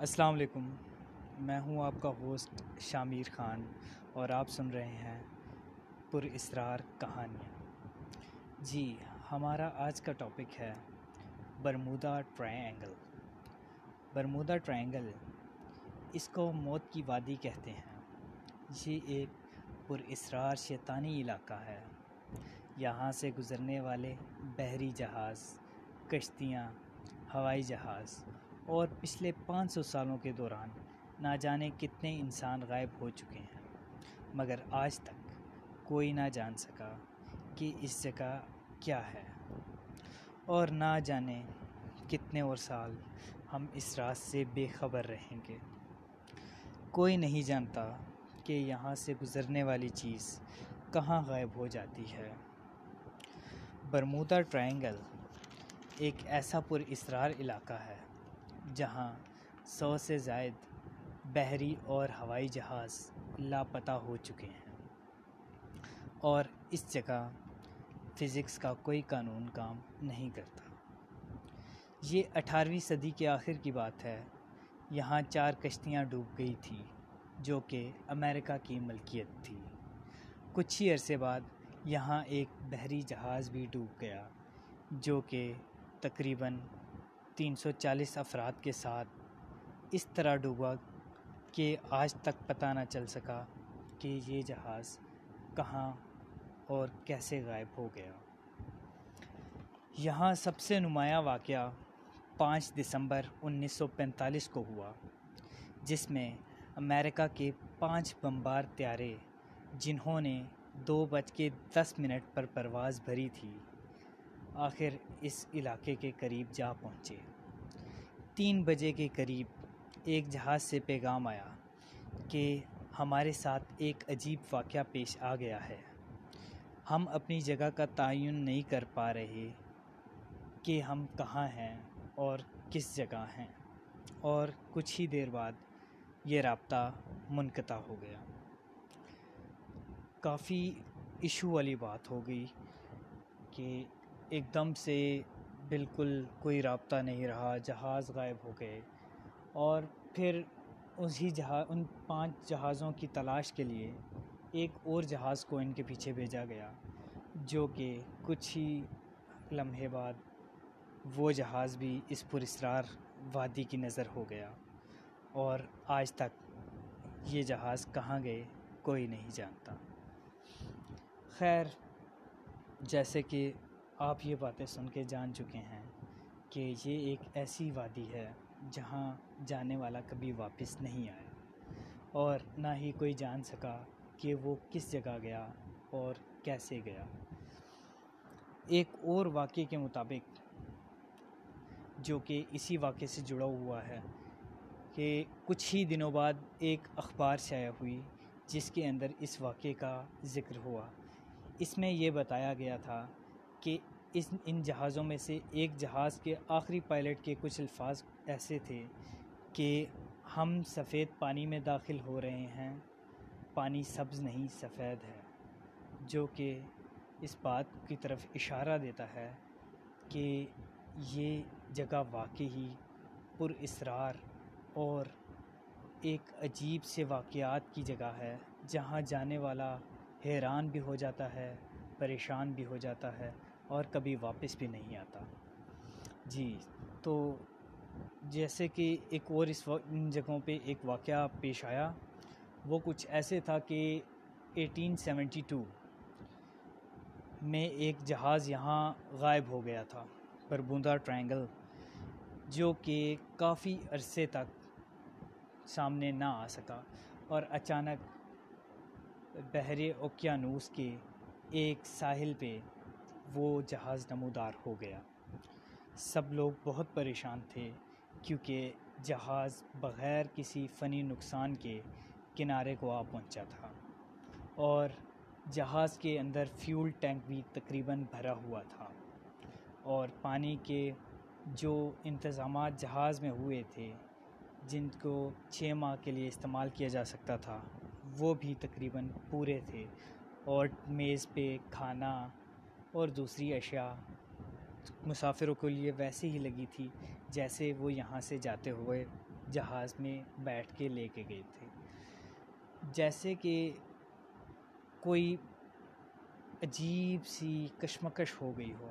السلام علیکم، میں ہوں آپ کا ہوسٹ شامیر خان اور آپ سن رہے ہیں پر اسرار کہانیاں جی ہمارا آج کا ٹاپک ہے برمودا ٹرائنگل۔ برمودا ٹرائنگل اس کو موت کی وادی کہتے ہیں۔ یہ ایک پر اسرار شیطانی علاقہ ہے۔ یہاں سے گزرنے والے بحری جہاز، کشتیاں، ہوائی جہاز اور پچھلے پانچ سو سالوں کے دوران نہ جانے کتنے انسان غائب ہو چکے ہیں۔ مگر آج تک کوئی نہ جان سکا کہ اس جگہ کیا ہے۔ اور نہ جانے کتنے اور سال ہم اس راز سے بے خبر رہیں گے۔ کوئی نہیں جانتا کہ یہاں سے گزرنے والی چیز کہاں غائب ہو جاتی ہے۔ برمودا ٹرائنگل ایک ایسا پر اسرار علاقہ ہے جہاں سو سے زائد بحری اور ہوائی جہاز لاپتہ ہو چکے ہیں۔ اور اس جگہ فزکس کا کوئی قانون کام نہیں کرتا۔ یہ اٹھارہویں صدی کے آخر کی بات ہے۔ یہاں چار کشتیاں ڈوب گئی تھیں، جو کہ امریکہ کی ملکیت تھی۔ کچھ ہی عرصے بعد یہاں ایک بحری جہاز بھی ڈوب گیا، جو کہ تقریباً تین سو چالیس افراد کے ساتھ اس طرح ڈوبا کہ آج تک پتہ نہ چل سکا کہ یہ جہاز کہاں اور کیسے غائب ہو گیا۔ یہاں سب سے نمایاں واقعہ پانچ دسمبر انیس سو پینتالیس کو ہوا، جس میں امریکہ کے پانچ بمبار طیارے جنہوں نے دو بج کے دس منٹ پر پرواز بھری تھی۔ آخر اس علاقے کے قریب جا پہنچے۔ تین بجے کے قریب ایک جہاز سے پیغام آیا کہ ہمارے ساتھ ایک عجیب واقعہ پیش آ گیا ہے۔ ہم اپنی جگہ کا تعین نہیں کر پا رہے کہ ہم کہاں ہیں اور کس جگہ ہیں۔ اور کچھ ہی دیر بعد یہ رابطہ منقطع ہو گیا۔ کافی ایشو والی بات ہو گئی کہ ایک دم سے بالکل کوئی رابطہ نہیں رہا، جہاز غائب ہو گئے۔ اور پھر اسی جہاز ان پانچ جہازوں کی تلاش کے لیے ایک اور جہاز کو ان کے پیچھے بھیجا گیا، جو کہ کچھ ہی لمحے بعد وہ جہاز بھی اس پر اسرار وادی کی نظر ہو گیا۔ اور آج تک یہ جہاز کہاں گئے کوئی نہیں جانتا۔ خیر، جیسے کہ آپ یہ باتیں سن کے جان چکے ہیں کہ یہ ایک ایسی وادی ہے جہاں جانے والا کبھی واپس نہیں آیا اور نہ ہی کوئی جان سکا کہ وہ کس جگہ گیا اور کیسے گیا۔ ایک اور واقعے کے مطابق، جو کہ اسی واقعے سے جڑا ہوا ہے کہ کچھ ہی دنوں بعد ایک اخبار شائع ہوئی، جس کے اندر اس واقعے کا ذکر ہوا۔ اس میں یہ بتایا گیا تھا کہ اس ان جہازوں میں سے ایک جہاز کے آخری پائلٹ کے کچھ الفاظ ایسے تھے کہ ہم سفید پانی میں داخل ہو رہے ہیں، پانی سبز نہیں، سفید ہے، جو کہ اس بات کی طرف اشارہ دیتا ہے کہ یہ جگہ واقعی ہی پر اسرار اور ایک عجیب سے واقعات کی جگہ ہے، جہاں جانے والا حیران بھی ہو جاتا ہے، پریشان بھی ہو جاتا ہے۔ اور کبھی واپس بھی نہیں آتا۔ جی تو جیسے کہ ایک اور اس ان جگہوں پہ ایک واقعہ پیش آیا۔ وہ کچھ ایسے تھا کہ ایٹین سیونٹی ٹو میں ایک جہاز یہاں غائب ہو گیا تھا بربوندا ٹرائنگل، جو کہ کافی عرصے تک سامنے نہ آ سکا اور اچانک بحر اوکیانوس کے ایک ساحل پہ وہ جہاز نمودار ہو گیا۔ سب لوگ بہت پریشان تھے کیونکہ جہاز بغیر کسی فنی نقصان کے کنارے کو آ پہنچا تھا اور جہاز کے اندر فیول ٹینک بھی تقریباً بھرا ہوا تھا اور پانی کے جو انتظامات جہاز میں ہوئے تھے، جن کو چھ ماہ کے لیے استعمال کیا جا سکتا تھا، وہ بھی تقریباً پورے تھے اور میز پہ کھانا اور دوسری اشیاء مسافروں کے لیے ویسے ہی لگی تھی جیسے وہ یہاں سے جاتے ہوئے جہاز میں بیٹھ کے لے کے گئے تھے۔ جیسے کہ کوئی عجیب سی کشمکش ہو گئی ہو،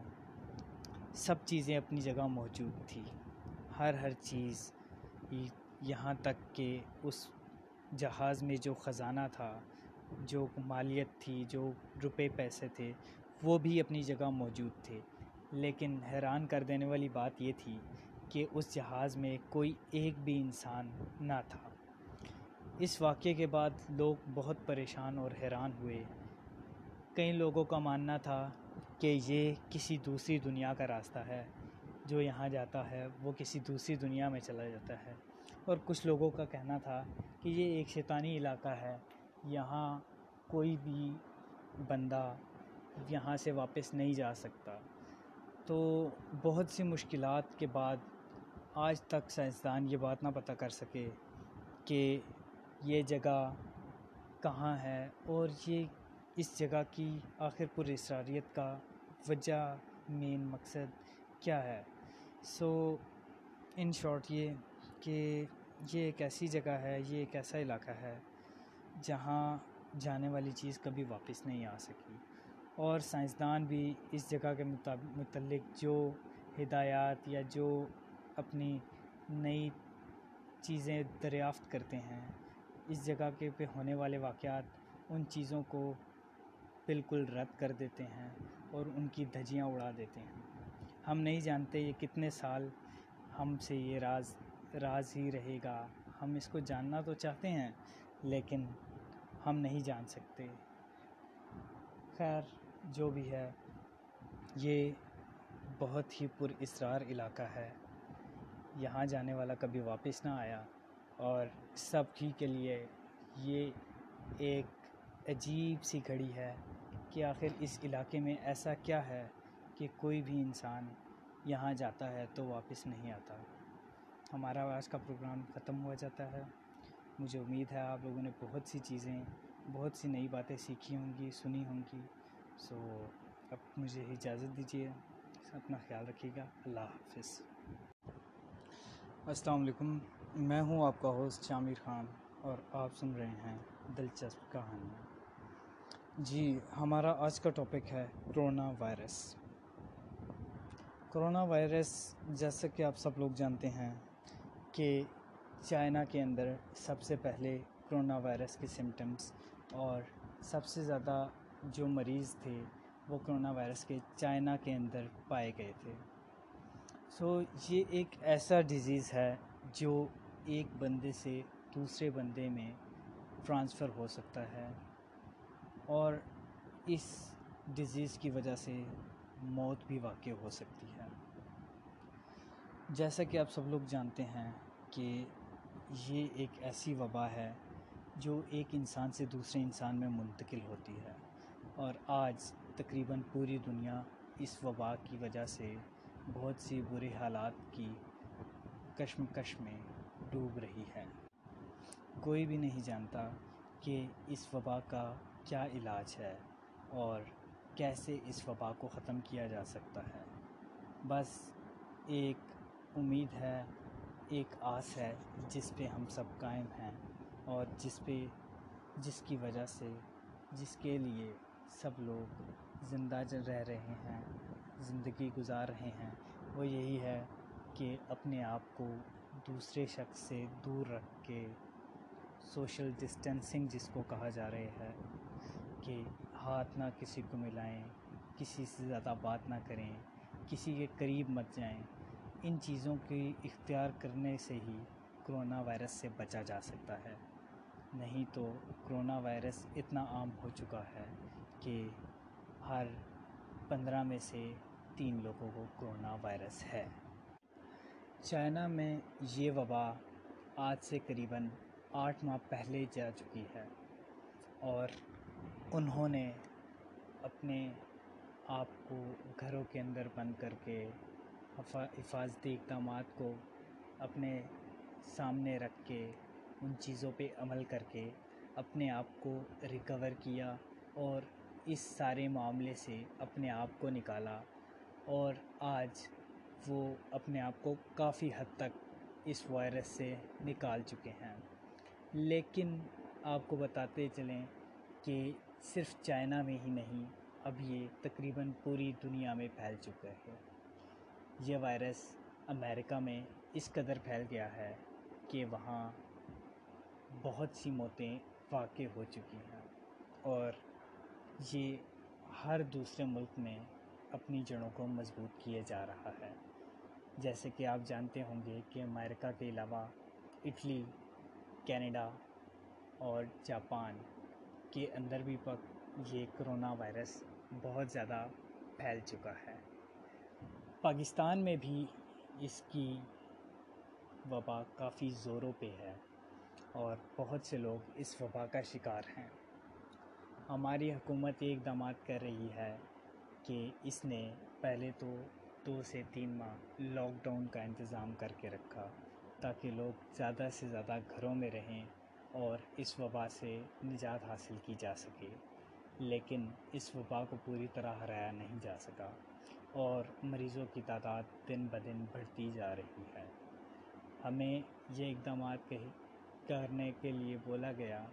سب چیزیں اپنی جگہ موجود تھی۔ ہر ہر چیز یہاں تک کہ اس جہاز میں جو خزانہ تھا، جو مالیت تھی، جو روپے پیسے تھے وہ بھی اپنی جگہ موجود تھے۔ لیکن حیران کر دینے والی بات یہ تھی کہ اس جہاز میں کوئی ایک بھی انسان نہ تھا۔ اس واقعے کے بعد لوگ بہت پریشان اور حیران ہوئے۔ کئی لوگوں کا ماننا تھا کہ یہ کسی دوسری دنیا کا راستہ ہے۔ جو یہاں جاتا ہے، وہ کسی دوسری دنیا میں چلا جاتا ہے۔ اور کچھ لوگوں کا کہنا تھا کہ یہ ایک شیطانی علاقہ ہے۔ یہاں کوئی بھی بندہ یہاں سے واپس نہیں جا سکتا۔ تو بہت سی مشکلات کے بعد آج تک سائنسدان یہ بات نہ پتہ کر سکے کہ یہ جگہ کہاں ہے اور یہ اس جگہ کی آخر پر اسراریت کا وجہ مین مقصد کیا ہے۔ سو ان شارٹ یہ کہ یہ ایک ایسی جگہ ہے، یہ ایک ایسا علاقہ ہے جہاں جانے والی چیز کبھی واپس نہیں آ سکی۔ اور سائنسدان بھی اس جگہ کے متعلق جو ہدایات یا جو اپنی نئی چیزیں دریافت کرتے ہیں، اس جگہ کے پہ ہونے والے واقعات ان چیزوں کو بالکل رد کر دیتے ہیں اور ان کی دھجیاں اڑا دیتے ہیں۔ ہم نہیں جانتے یہ کتنے سال ہم سے یہ راز راز ہی رہے گا۔ ہم اس کو جاننا تو چاہتے ہیں، لیکن ہم نہیں جان سکتے۔ خیر۔ جو بھی ہے، یہ بہت ہی پر اسرار علاقہ ہے۔ یہاں جانے والا کبھی واپس نہ آیا اور سب ہی کے لیے یہ ایک عجیب سی گھڑی ہے کہ آخر اس علاقے میں ایسا کیا ہے کہ کوئی بھی انسان یہاں جاتا ہے تو واپس نہیں آتا۔ ہمارا آج کا پروگرام ختم ہوا جاتا ہے۔ مجھے امید ہے آپ لوگوں نے بہت سی چیزیں، بہت سی نئی باتیں سیکھی ہوں گی، سنی ہوں گی۔ سو اب مجھے اجازت دیجیے، اپنا خیال رکھیے گا۔ اللہ حافظ۔ السلام علیکم۔ میں ہوں آپ کا ہوسٹ شامر خان اور آپ سن رہے ہیں دلچسپ کہانیاں جی ہمارا آج کا ٹاپک ہے کرونا وائرس کرونا وائرس جیسا کہ آپ سب لوگ جانتے ہیں کہ چائنا کے اندر سب سے پہلے کرونا وائرس کے سمٹمس اور سب سے زیادہ جو مریض تھے، وہ کرونا وائرس کے چائنا کے اندر پائے گئے تھے۔ سو یہ ایک ایسا ڈیزیز ہے جو ایک بندے سے دوسرے بندے میں ٹرانسفر ہو سکتا ہے۔ اور اس ڈیزیز کی وجہ سے موت بھی واقع ہو سکتی ہے۔ جیسا کہ آپ سب لوگ جانتے ہیں کہ یہ ایک ایسی وبا ہے جو ایک انسان سے دوسرے انسان میں منتقل ہوتی ہے۔ اور آج تقریباً پوری دنیا اس وبا کی وجہ سے بہت سی برے حالات کی کشمکش میں ڈوب رہی ہے۔ کوئی بھی نہیں جانتا کہ اس وبا کا کیا علاج ہے اور کیسے اس وبا کو ختم کیا جا سکتا ہے۔ بس ایک امید ہے، ایک آس ہے جس پہ ہم سب قائم ہیں اور جس پہ، جس کی وجہ سے، جس کے لیے سب لوگ زندہ رہ رہے ہیں، زندگی گزار رہے ہیں۔ وہ یہی ہے کہ اپنے آپ کو دوسرے شخص سے دور رکھ کے سوشل ڈسٹینسنگ جس کو کہا جا رہے ہے، کہ ہاتھ نہ کسی کو ملائیں، کسی سے زیادہ بات نہ کریں، کسی کے قریب مت جائیں۔ ان چیزوں کی اختیار کرنے سے ہی کرونا وائرس سے بچا جا سکتا ہے۔ نہیں تو کرونا وائرس اتنا عام ہو چکا ہے کہ ہر پندرہ میں سے تین لوگوں کو کرونا وائرس ہے۔ چائنا میں یہ وبا آج سے قریباً آٹھ ماہ پہلے جا چکی ہے اور انہوں نے اپنے آپ کو گھروں کے اندر بند کر کے حفاظتی اقدامات کو اپنے سامنے رکھ کے ان چیزوں پہ عمل کر کے اپنے آپ کو ریکور کیا اور اس سارے معاملے سے اپنے آپ کو نکالا اور آج وہ اپنے آپ کو کافی حد تک اس وائرس سے نکال چکے ہیں۔ لیکن آپ کو بتاتے چلیں کہ صرف چائنا میں ہی نہیں، اب یہ تقریباً پوری دنیا میں پھیل چکا ہے۔ یہ وائرس امریکہ میں اس قدر پھیل گیا ہے کہ وہاں بہت سی موتیں واقع ہو چکی ہیں اور یہ ہر دوسرے ملک میں اپنی جڑوں کو مضبوط کیے جا رہا ہے۔ جیسے کہ آپ جانتے ہوں گے کہ امریکہ کے علاوہ اٹلی، کینیڈا اور جاپان کے اندر بھی یہ کرونا وائرس بہت زیادہ پھیل چکا ہے۔ پاکستان میں بھی اس کی وبا کافی زوروں پہ ہے اور بہت سے لوگ اس وبا کا شکار ہیں۔ ہماری حکومت یہ اقدامات کر رہی ہے کہ اس نے پہلے تو دو سے تین ماہ لاک ڈاؤن کا انتظام کر کے رکھا تاکہ لوگ زیادہ سے زیادہ گھروں میں رہیں اور اس وبا سے نجات حاصل کی جا سکے۔ لیکن اس وبا کو پوری طرح ہرایا نہیں جا سکا اور مریضوں کی تعداد دن بدن بڑھتی جا رہی ہے۔ ہمیں یہ اقدامات کرنے کے لیے بولا گیا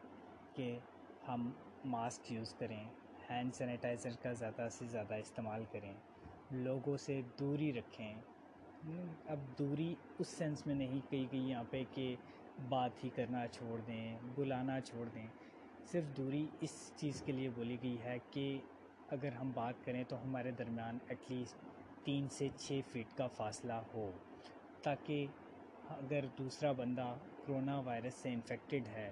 کہ ہم ماسک یوز کریں، ہینڈ سینیٹائزر کا زیادہ سے زیادہ استعمال کریں، لوگوں سے دوری رکھیں۔ اب دوری اس سینس میں نہیں کہی گئی یہاں پہ کہ بات ہی کرنا چھوڑ دیں، بلانا چھوڑ دیں۔ صرف دوری اس چیز کے لیے بولی گئی ہے کہ اگر ہم بات کریں تو ہمارے درمیان ایٹ لیسٹ تین سے چھ فٹ کا فاصلہ ہو، تاکہ اگر دوسرا بندہ کرونا وائرس سے انفیکٹڈ ہے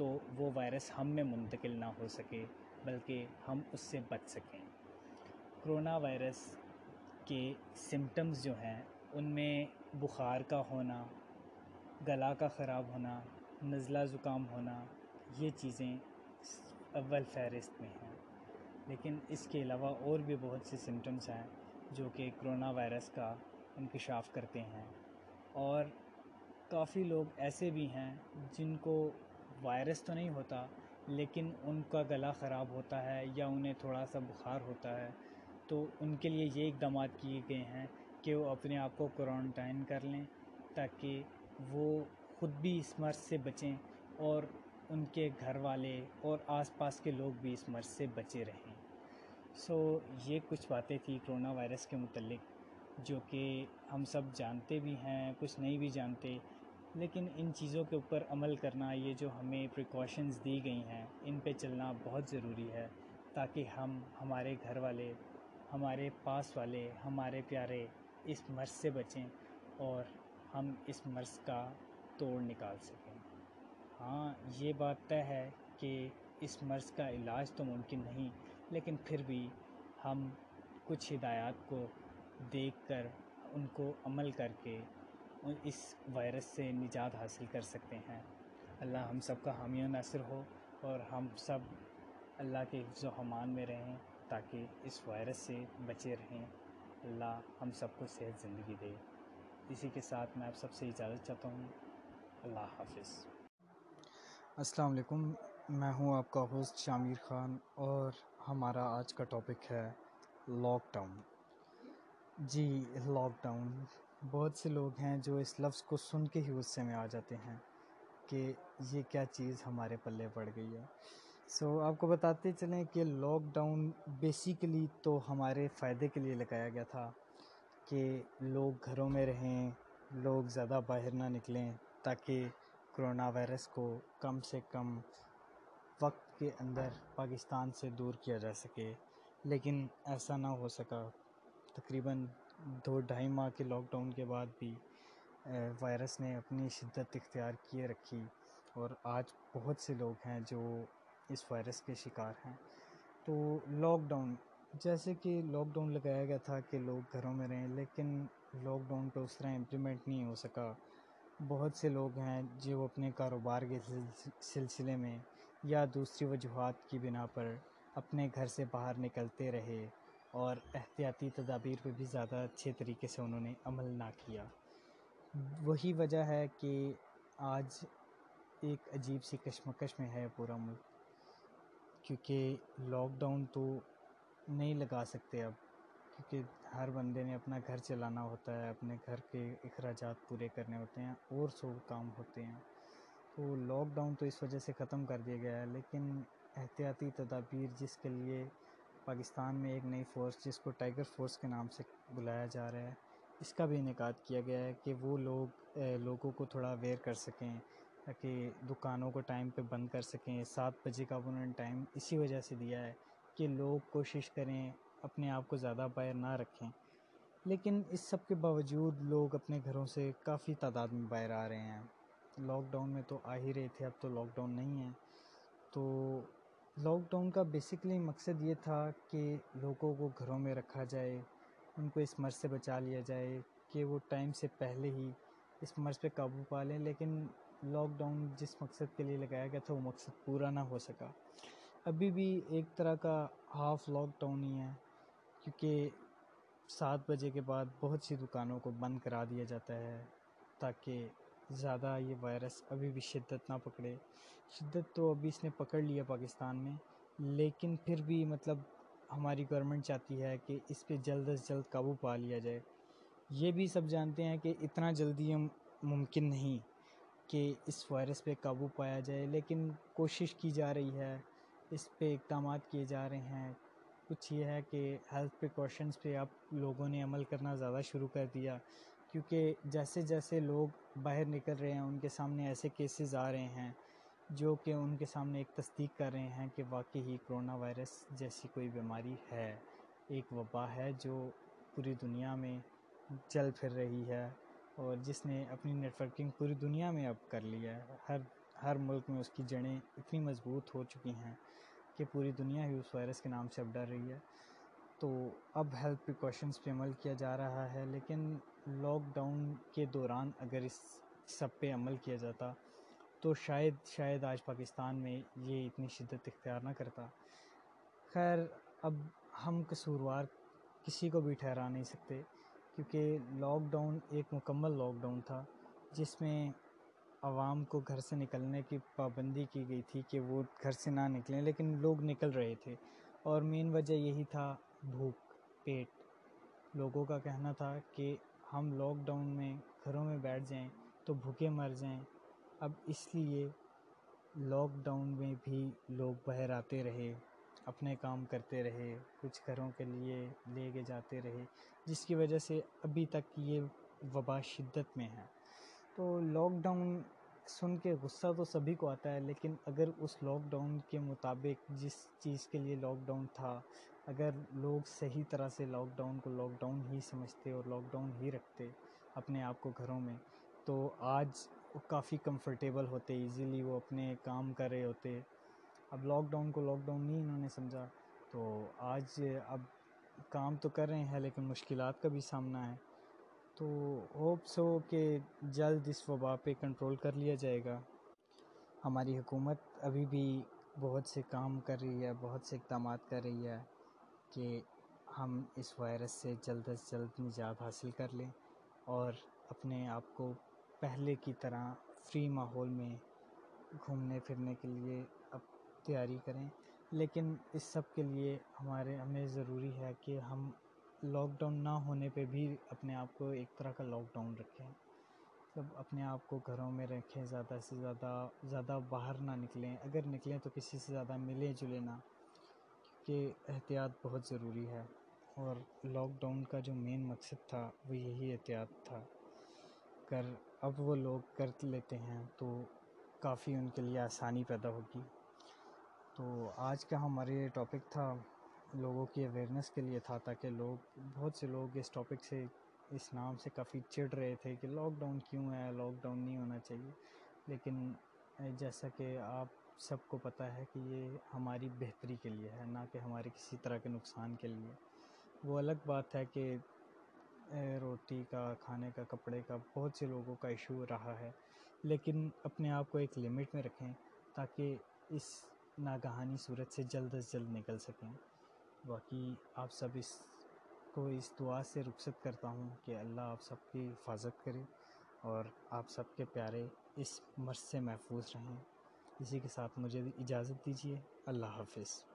تو وہ وائرس ہم میں منتقل نہ ہو سکے، بلکہ ہم اس سے بچ سکیں۔ کرونا وائرس کے سمٹمز جو ہیں، ان میں بخار کا ہونا، گلا کا خراب ہونا، نزلہ زکام ہونا، یہ چیزیں اول فہرست میں ہیں۔ لیکن اس کے علاوہ اور بھی بہت سے سمٹمس ہیں جو کہ کرونا وائرس کا انکشاف کرتے ہیں۔ اور کافی لوگ ایسے بھی ہیں جن کو وائرس تو نہیں ہوتا، لیکن ان کا گلا خراب ہوتا ہے یا انہیں تھوڑا سا بخار ہوتا ہے، تو ان کے لیے یہ اقدامات کیے گئے ہیں کہ وہ اپنے آپ کو کرونٹائن کر لیں تاکہ وہ خود بھی اس مرض سے بچیں اور ان کے گھر والے اور آس پاس کے لوگ بھی اس مرض سے بچے رہیں۔ سو یہ کچھ باتیں تھیں کرونا وائرس کے متعلق، جو کہ ہم سب جانتے بھی ہیں، کچھ نہیں بھی جانتے لیکن ان چیزوں کے اوپر عمل کرنا یہ جو ہمیں پریکاشنز دی گئی ہیں، ان پہ چلنا بہت ضروری ہے تاکہ ہم، ہمارے گھر والے، ہمارے پاس والے، ہمارے پیارے اس مرض سے بچیں اور ہم اس مرض کا توڑ نکال سکیں۔ ہاں یہ بات طے ہے کہ اس مرض کا علاج تو ممکن نہیں، لیکن پھر بھی ہم کچھ ہدایات کو دیکھ کر، ان کو عمل کر کے اس وائرس سے نجات حاصل کر سکتے ہیں۔ اللہ ہم سب کا حامی و ناصر ہو اور ہم سب اللہ کے حفظ و حمان میں رہیں تاکہ اس وائرس سے بچے رہیں۔ اللہ ہم سب کو صحت زندگی دے۔ اسی کے ساتھ میں آپ سب سے اجازت چاہتا ہوں۔ اللہ حافظ۔ السلام علیکم۔ میں ہوں آپ کا ہوسٹ شامیر خان اور ہمارا آج کا ٹاپک ہے لاک ڈاؤن جی لاک ڈاؤن بہت سے لوگ ہیں جو اس لفظ کو سن کے ہی غصے میں آ جاتے ہیں کہ یہ کیا چیز ہمارے پلے پڑ گئی ہے۔ سو آپ کو بتاتے چلیں کہ لاک ڈاؤن بیسیکلی تو ہمارے فائدے کے لیے لگایا گیا تھا کہ لوگ گھروں میں رہیں، لوگ زیادہ باہر نہ نکلیں تاکہ کرونا وائرس کو کم سے کم وقت کے اندر پاکستان سے دور کیا جا سکے۔ لیکن ایسا نہ ہو سکا۔ تقریباً دو ڈھائی ماہ کے لاک ڈاؤن کے بعد بھی وائرس نے اپنی شدت اختیار کیے رکھی اور آج بہت سے لوگ ہیں جو اس وائرس کے شکار ہیں۔ تو لاک ڈاؤن، جیسے کہ لاک ڈاؤن لگایا گیا تھا کہ لوگ گھروں میں رہیں، لیکن لاک ڈاؤن پہ اس طرح امپلیمنٹ نہیں ہو سکا۔ بہت سے لوگ ہیں جو اپنے کاروبار کے سلسلے میں یا دوسری وجوہات کی بنا پر اپنے گھر سے باہر نکلتے رہے۔ اور احتیاطی تدابیر پہ بھی زیادہ اچھے طریقے سے انہوں نے عمل نہ کیا۔ وہی وجہ ہے کہ آج ایک عجیب سی کشمکش میں ہے پورا ملک، کیونکہ لاک ڈاؤن تو نہیں لگا سکتے اب، کیونکہ ہر بندے نے اپنا گھر چلانا ہوتا ہے، اپنے گھر کے اخراجات پورے کرنے ہوتے ہیں، اور سو کام ہوتے ہیں۔ تو لاک ڈاؤن تو اس وجہ سے ختم کر دیا گیا ہے، لیکن احتیاطی تدابیر جس کے لیے پاکستان میں ایک نئی فورس جس کو ٹائیگر فورس کے نام سے بلایا جا رہا ہے، اس کا بھی انعقاد کیا گیا ہے کہ وہ لوگ لوگوں کو تھوڑا اویئر کر سکیں، تاکہ دکانوں کو ٹائم پہ بند کر سکیں۔ سات بجے کا انہوں نے ٹائم اسی وجہ سے دیا ہے کہ لوگ کوشش کریں اپنے آپ کو زیادہ باہر نہ رکھیں۔ لیکن اس سب کے باوجود لوگ اپنے گھروں سے کافی تعداد میں باہر آ رہے ہیں۔ لاک ڈاؤن میں تو آ ہی رہے تھے، اب تو لاک ڈاؤن نہیں ہے۔ تو لاک ڈاؤن کا بیسکلی مقصد یہ تھا کہ لوگوں کو گھروں میں رکھا جائے، ان کو اس مرض سے بچا لیا جائے کہ وہ ٹائم سے پہلے ہی اس مرض پہ قابو پا لیں، لیکن لاک ڈاؤن جس مقصد کے لیے لگایا گیا تھا، وہ مقصد پورا نہ ہو سکا۔ ابھی بھی ایک طرح کا ہاف لاک ڈاؤن ہی ہے، کیونکہ سات بجے کے بعد بہت سی دکانوں کو بند کرا دیا جاتا ہے تاکہ زیادہ یہ وائرس ابھی بھی شدت نہ پکڑے۔ شدت تو ابھی اس نے پکڑ لیا پاکستان میں، لیکن پھر بھی مطلب ہماری گورنمنٹ چاہتی ہے کہ اس پہ جلد از جلد قابو پا لیا جائے۔ یہ بھی سب جانتے ہیں کہ اتنا جلدی ممکن نہیں کہ اس وائرس پہ قابو پایا جائے، لیکن کوشش کی جا رہی ہے، اس پہ اقدامات کیے جا رہے ہیں۔ کچھ یہ ہے کہ ہیلتھ پریکاشنس پہ اب لوگوں نے عمل کرنا زیادہ شروع کر دیا۔ کیونکہ جیسے جیسے لوگ باہر نکل رہے ہیں، ان کے سامنے ایسے کیسز آ رہے ہیں جو کہ ان کے سامنے ایک تصدیق کر رہے ہیں کہ واقعی ہی کرونا وائرس جیسی کوئی بیماری ہے، ایک وبا ہے جو پوری دنیا میں چل پھر رہی ہے اور جس نے اپنی نیٹ ورکنگ پوری دنیا میں اب کر لیا ہے۔ ہر ہر ملک میں اس کی جڑیں اتنی مضبوط ہو چکی ہیں کہ پوری دنیا ہی اس وائرس کے نام سے اب ڈر رہی ہے۔ تو اب ہیلتھ پریکاشنس پہ عمل کیا جا رہا ہے، لیکن لاک ڈاؤن کے دوران اگر اس سب پہ عمل کیا جاتا تو شاید شاید آج پاکستان میں یہ اتنی شدت اختیار نہ کرتا۔ خیر، اب ہم قصوروار کسی کو بھی ٹھہرا نہیں سکتے، کیونکہ لاک ڈاؤن ایک مکمل لاک ڈاؤن تھا، جس میں عوام کو گھر سے نکلنے کی پابندی کی گئی تھی کہ وہ گھر سے نہ نکلیں، لیکن لوگ نکل رہے تھے۔ اور مین وجہ یہی تھا بھوک، پیٹ۔ لوگوں کا کہنا تھا کہ ہم لاک ڈاؤن میں گھروں میں بیٹھ جائیں تو بھوکے مر جائیں۔ اب اس لیے لاک ڈاؤن میں بھی لوگ باہر آتے رہے، اپنے کام کرتے رہے، کچھ گھروں کے لیے لے کے جاتے رہے، جس کی وجہ سے ابھی تک یہ وبا شدت میں ہے۔ تو لاک ڈاؤن سن کے غصہ تو سبھی کو آتا ہے، لیکن اگر اس لاک ڈاؤن کے مطابق جس چیز کے لیے لاک ڈاؤن تھا اگر لوگ صحیح طرح سے لاک ڈاؤن کو لاک ڈاؤن ہی سمجھتے اور لاک ڈاؤن ہی رکھتے اپنے آپ کو گھروں میں، تو آج کافی کمفرٹیبل ہوتے ایزیلی وہ اپنے کام کر رہے ہوتے۔ اب لاک ڈاؤن کو لاک ڈاؤن نہیں انہوں نے سمجھا، تو آج اب کام تو کر رہے ہیں، لیکن مشکلات کا بھی سامنا ہے۔ تو ہوپ سو کہ جلد اس وبا پہ کنٹرول کر لیا جائے گا۔ ہماری حکومت ابھی بھی بہت سے کام کر رہی ہے، بہت سے اقدامات کر رہی ہے۔ کہ ہم اس وائرس سے جلد از جلد نجات حاصل کر لیں اور اپنے آپ کو پہلے کی طرح فری ماحول میں گھومنے پھرنے کے لیے اب تیاری کریں۔ لیکن اس سب کے لیے ہمارے، ہمیں ضروری ہے کہ ہم لاک ڈاؤن نہ ہونے پہ بھی اپنے آپ کو ایک طرح کا لاک ڈاؤن رکھیں۔ مطلب اپنے آپ کو گھروں میں رکھیں، زیادہ سے زیادہ زیادہ باہر نہ نکلیں۔ اگر نکلیں تو کسی سے زیادہ ملیں جلیں نہ۔ کیونکہ احتیاط بہت ضروری ہے اور لاک ڈاؤن کا جو مین مقصد تھا وہ یہی احتیاط تھا۔ اگر اب وہ لوگ کر لیتے ہیں تو کافی ان کے لیے آسانی پیدا ہوگی۔ تو آج کا ہمارے یہ ٹاپک تھا لوگوں کی اویئرنیس کے لیے تھا تاکہ لوگ، بہت سے لوگ اس ٹاپک سے، اس نام سے کافی چڑ رہے تھے کہ لاک ڈاؤن کیوں ہے؟ لاک ڈاؤن نہیں ہونا چاہیے۔ لیکن جیسا کہ آپ سب کو پتہ ہے کہ یہ ہماری بہتری کے لیے ہے، نہ کہ ہمارے کسی طرح کے نقصان کے لیے۔ وہ الگ بات ہے کہ روٹی کا، کھانے کا، کپڑے کا بہت سے لوگوں کا ایشو رہا ہے۔ لیکن اپنے آپ کو ایک لمٹ میں رکھیں تاکہ اس ناگہانی صورت سے جلد از جلد نکل سکیں۔ باقی آپ سب اس کو اس دعا سے رخصت کرتا ہوں کہ اللہ آپ سب کی حفاظت کرے اور آپ سب کے پیارے اس مرض سے محفوظ رہیں۔ اسی کے ساتھ مجھے اجازت دیجیے۔ اللہ حافظ۔